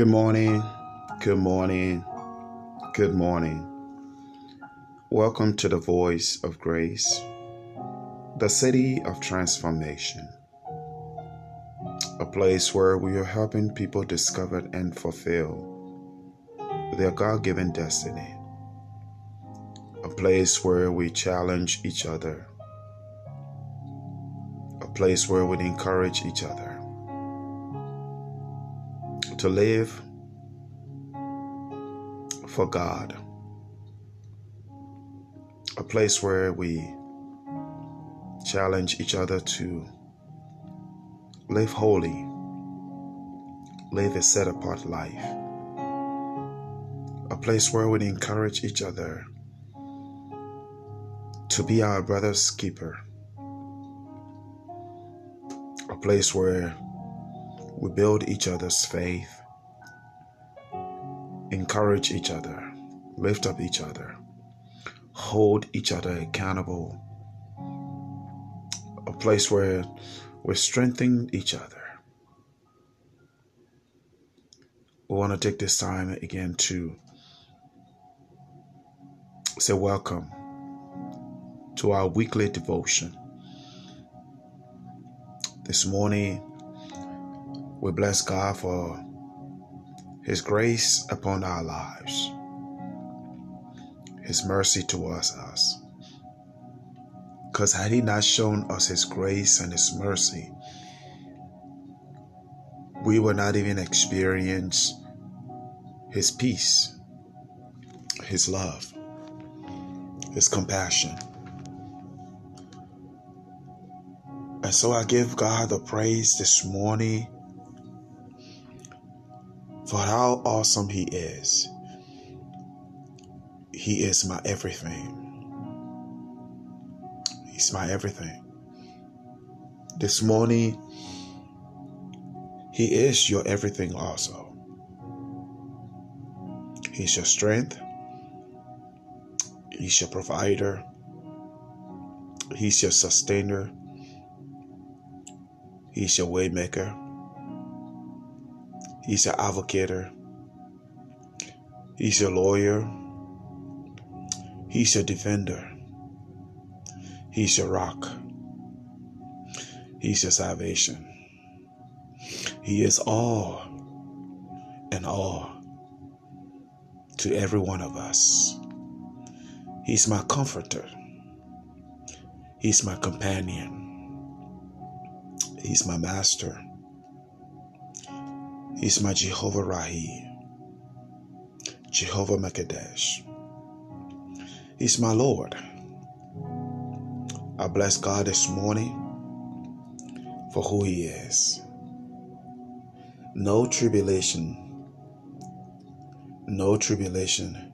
Good morning, good morning, good morning. Welcome to the Voice of Grace, the city of transformation, a place where we are helping people discover and fulfill their God given destiny, a place where we challenge each other, a place where we encourage each other to live for God. A place where we challenge each other to live holy, live a set apart life. A place where we encourage each other to be our brother's keeper. A place where we build each other's faith, encourage each other, lift up each other, hold each other accountable. A place where we strengthen each other. We want to take this time again to say welcome to our weekly devotion. This morning, we bless God for His grace upon our lives, His mercy towards us. Because had He not shown us His grace and His mercy, we would not even experience His peace, His love, His compassion. And so I give God the praise this morning for how awesome He is. He is my everything. He's my everything. This morning, He is your everything also. He's your strength. He's your provider. He's your sustainer. He's your waymaker. He's your advocate. He's a lawyer. He's a defender. He's a rock. He's your salvation. He is all and all to every one of us. He's my comforter. He's my companion. He's my master. He's my Jehovah Rahi, Jehovah Makadesh. He's my Lord. I bless God this morning for who He is. No tribulation, no tribulation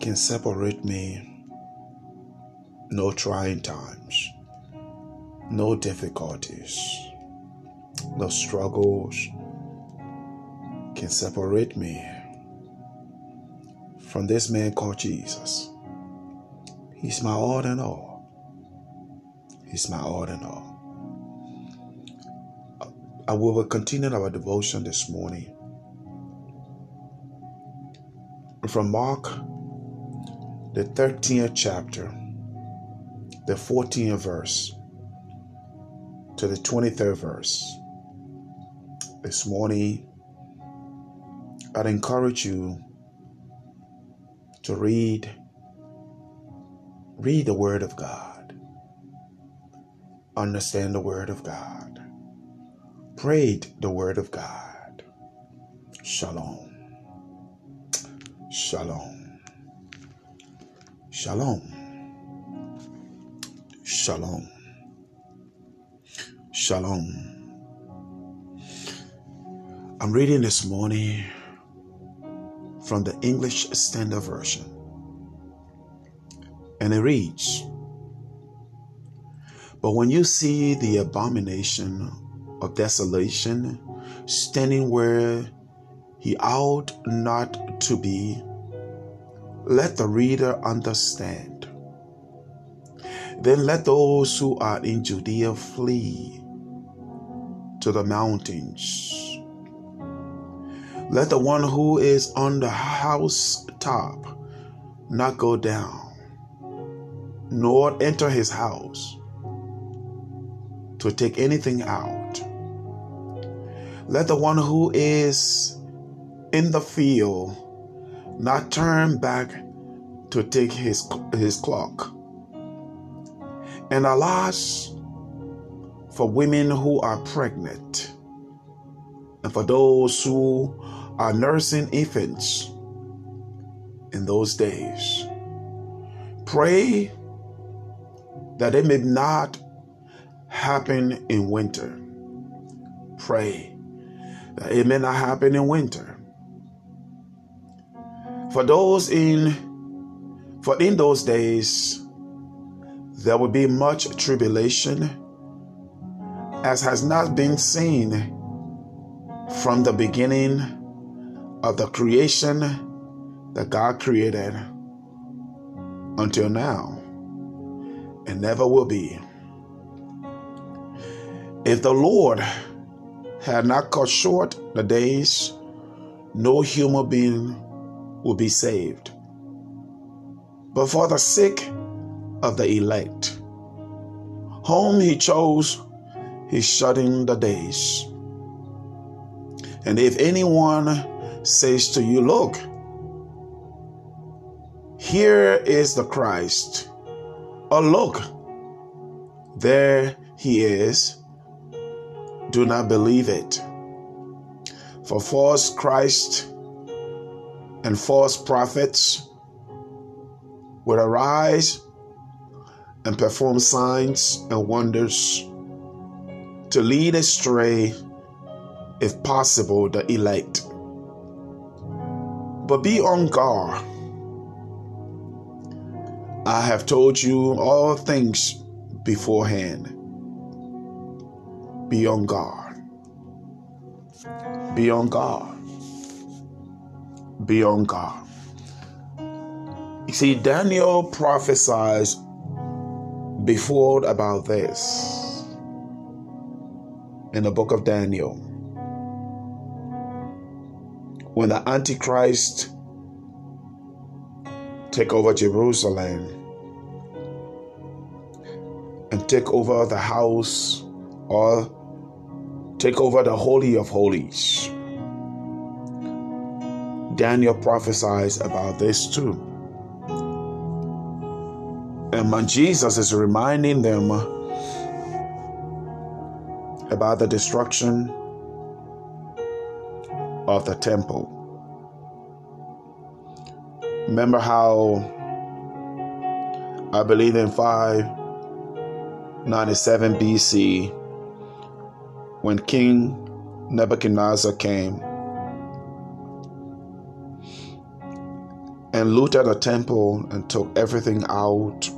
can separate me. No trying times, no difficulties, no struggles can separate me from this man called Jesus. He's my all in all. He's my all in all. I will continue our devotion this morning from Mark, the 13th chapter, the 14th verse to the 23rd verse. This morning, I'd encourage you to read read the word of God. Understand the word of God. Pray the word of God. Shalom. Shalom. Shalom. Shalom. Shalom. I'm reading this morning from the English Standard Version. And it reads But when you see the abomination of desolation standing where he ought not to be, let the reader understand. Then let those who are in Judea flee to the mountains. Let the one who is on the house top not go down, nor enter his house to take anything out. Let the one who is in the field not turn back to take his, his clock. And alas, for women who are pregnant, and for those who are nursing infants in those days. Pray that it may not happen in winter. Pray that it may not happen in winter. For those in for in those days there will be much tribulation as has not been seen from the beginning of the creation that God created until now and never will be. If the Lord had not cut short the days, no human being would be saved. But for the sake of the elect, whom he chose, he's shutting the days. And if anyone says to you, Look, here is the Christ, or look, there he is, do not believe it. For false Christ and false prophets will arise and perform signs and wonders to lead astray, if possible, the elect. But be on guard. I have told you all things beforehand. Be on guard. Be on guard. Be on guard. You see, Daniel prophesies before about this in the book of Daniel when the Antichrist take over Jerusalem and take over the house or take over the Holy of Holies. Daniel prophesies about this too. And when Jesus is reminding them about the destruction of the temple. Remember how I believe in 597 BC when King Nebuchadnezzar came and looted the temple and took everything out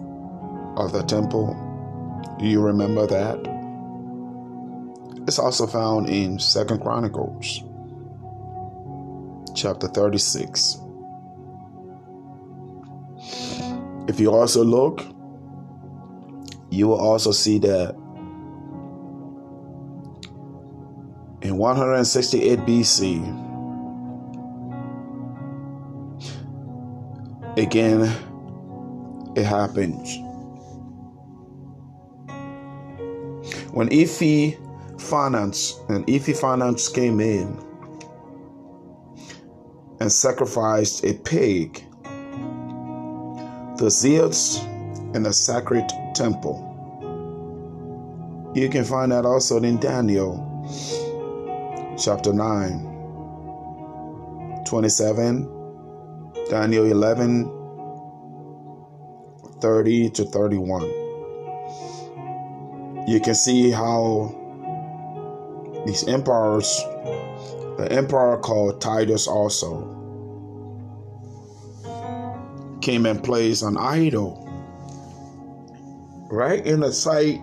of the temple. Do you remember that? It's also found in Second Chronicles chapter 36. If you also look, you will also see that in 168 BC, again, it happens. When Epiphanes and Epiphanes came in, and sacrificed a pig, the zealots in the sacred temple. You can find that also in Daniel chapter 9, 27, Daniel 11, 30 to 31. You can see how these emperors the emperor called Titus also came and placed an idol right in the site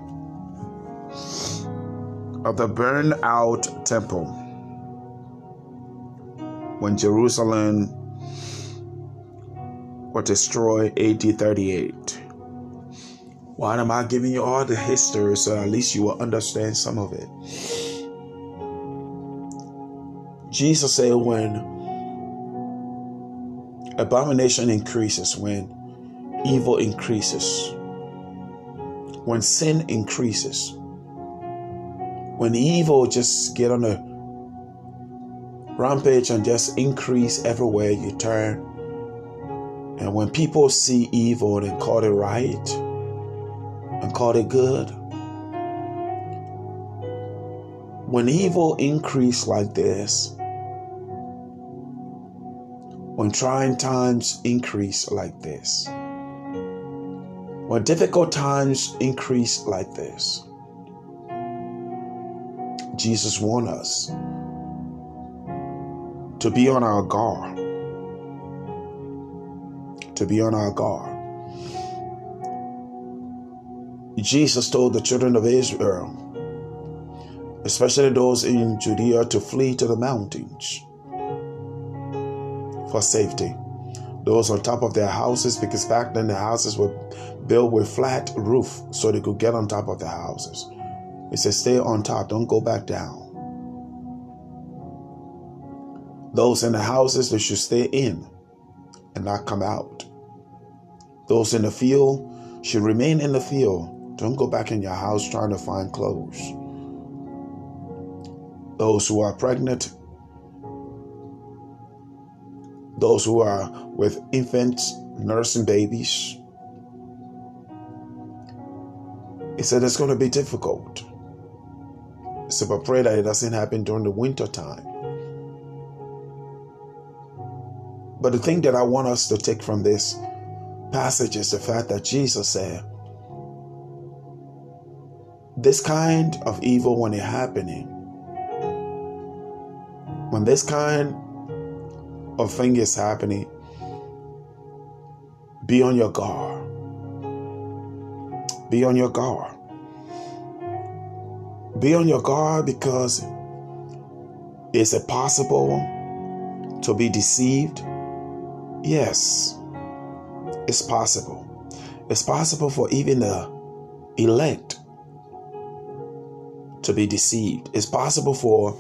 of the burned out temple when Jerusalem was destroyed AD 38. Why am I giving you all the history so at least you will understand some of it? Jesus said, when abomination increases, when evil increases, when sin increases, when evil just get on a rampage and just increase everywhere you turn, and when people see evil and call it right and call it good, when evil increase like this, when trying times increase like this, when difficult times increase like this, Jesus warned us to be on our guard. To be on our guard. Jesus told the children of Israel, especially those in Judea, to flee to the mountains for safety. Those on top of their houses, because back then the houses were built with flat roof so they could get on top of the houses. It says, Stay on top, don't go back down. Those in the houses, they should stay in and not come out. Those in the field should remain in the field. Don't go back in your house trying to find clothes. Those who are pregnant, those who are with infants, nursing babies. He said it's going to be difficult. So, but pray that it doesn't happen during the winter time. But the thing that I want us to take from this passage is the fact that Jesus said, this kind of evil, when it happening, when this kind of thing is happening, be on your guard. Be on your guard. Be on your guard because is it possible to be deceived? Yes, it's possible. It's possible for even the elect to be deceived. It's possible for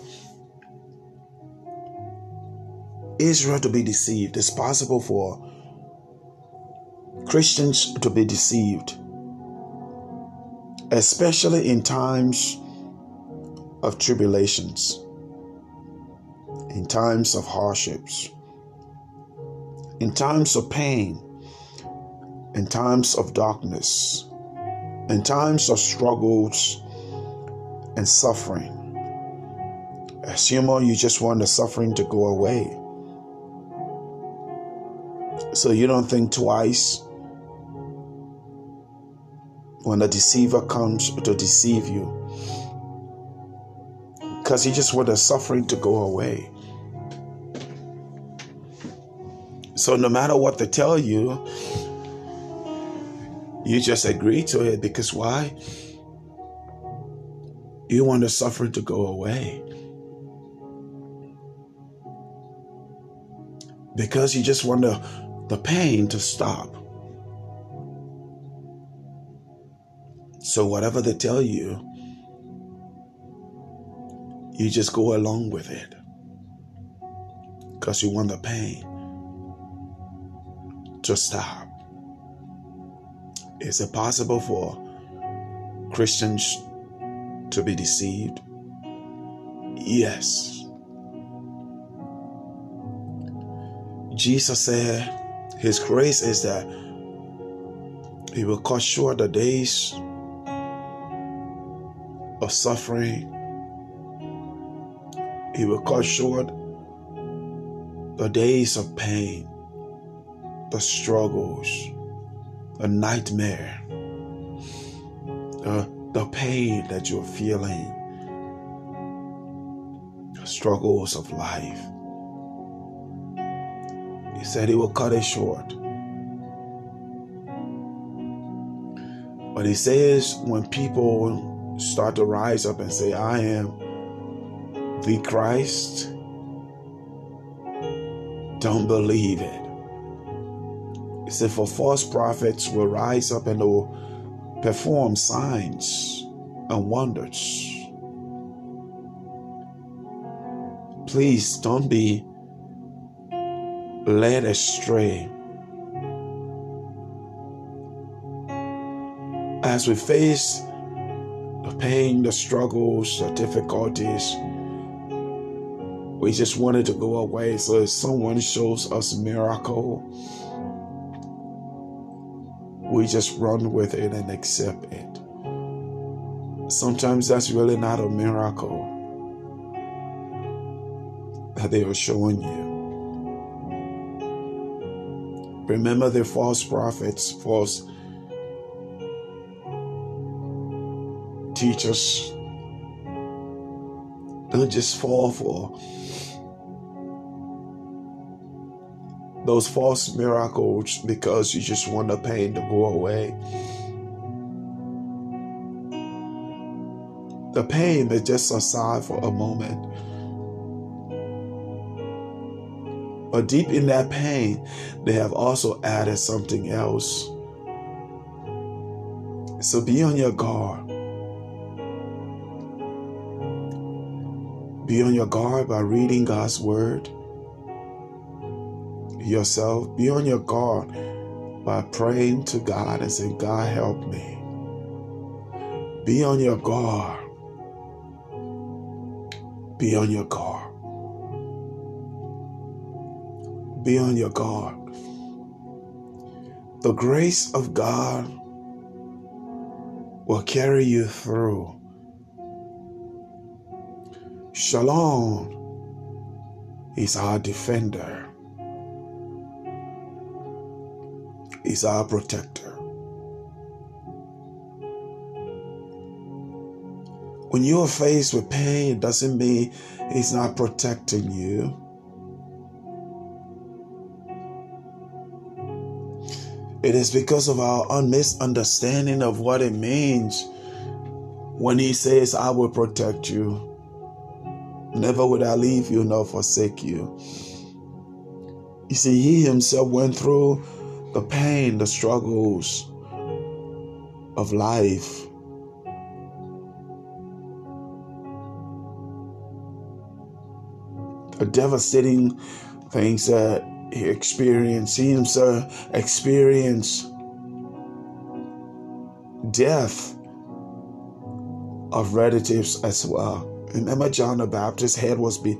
Israel to be deceived. It's possible for Christians to be deceived, especially in times of tribulations, in times of hardships, in times of pain, in times of darkness, in times of struggles and suffering. As human, you just want the suffering to go away. So you don't think twice when the deceiver comes to deceive you. Because you just want the suffering to go away. So no matter what they tell you, you just agree to it because why? You want the suffering to go away. Because you just want the, the pain to stop. So, whatever they tell you, you just go along with it because you want the pain to stop. Is it possible for Christians to be deceived? Yes. Jesus said his grace is that he will cut short the days of suffering. He will cut short the days of pain, the struggles, the nightmare, the, the pain that you're feeling, the struggles of life. Said he will cut it short. But he says when people start to rise up and say, I am the Christ, don't believe it. He said, For false prophets will rise up and will perform signs and wonders. Please don't be led astray. As we face the pain, the struggles, the difficulties, we just wanted to go away. So if someone shows us a miracle, we just run with it and accept it. Sometimes that's really not a miracle that they are showing you. Remember the false prophets, false teachers. Don't just fall for those false miracles because you just want the pain to go away. The pain is just aside for a moment. But deep in that pain, they have also added something else. So be on your guard. Be on your guard by reading God's word yourself, be on your guard by praying to God and saying, God, help me. Be on your guard. Be on your guard. Be on your guard. The grace of God will carry you through. Shalom is our defender. is our protector. When you are faced with pain, it doesn't mean He's not protecting you. It is because of our misunderstanding of what it means when He says, I will protect you. Never would I leave you nor forsake you. You see, He Himself went through the pain, the struggles of life. The devastating things that he experienced. He himself experienced death of relatives as well. Remember John the Baptist's head was be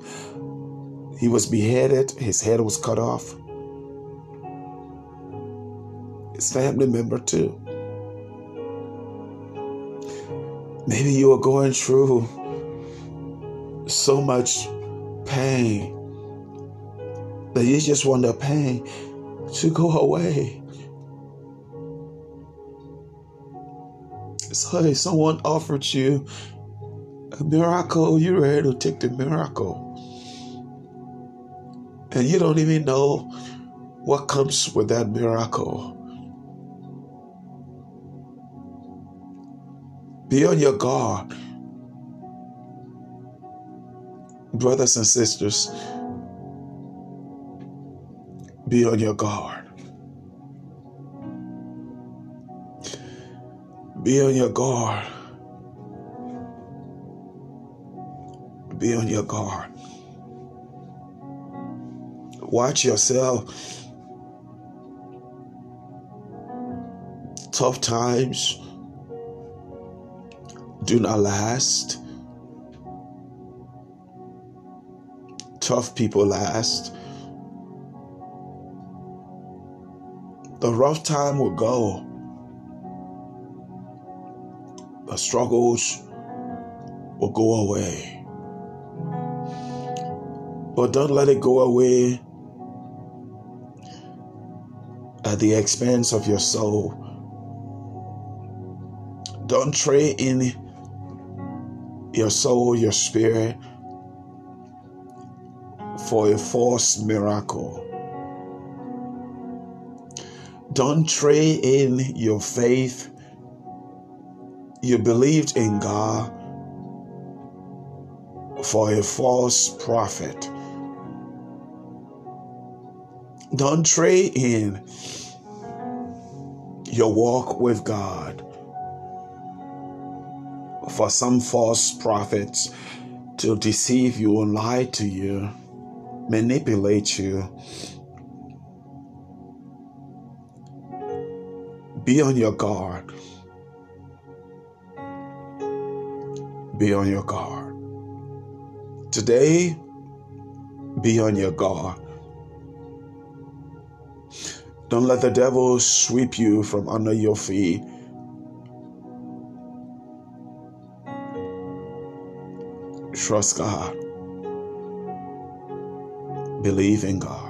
he was beheaded, his head was cut off his family member too. Maybe you are going through so much pain you just want the pain to go away. So if someone offered you a miracle, you're ready to take the miracle. And you don't even know what comes with that miracle. Be on your guard. Brothers and sisters, be on your guard. Be on your guard. Be on your guard. Watch yourself. Tough times do not last. Tough people last. The rough time will go. The struggles will go away. But don't let it go away at the expense of your soul. Don't trade in your soul, your spirit for a false miracle. Don't trade in your faith. You believed in God for a false prophet. Don't trade in your walk with God for some false prophets to deceive you and lie to you, manipulate you. Be on your guard. Be on your guard. Today, be on your guard. Don't let the devil sweep you from under your feet. Trust God. Believe in God.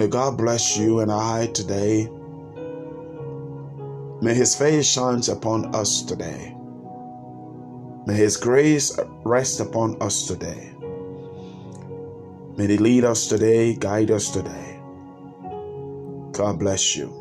May God bless you and I today. May His face shine upon us today. May His grace rest upon us today. May He lead us today, guide us today. God bless you.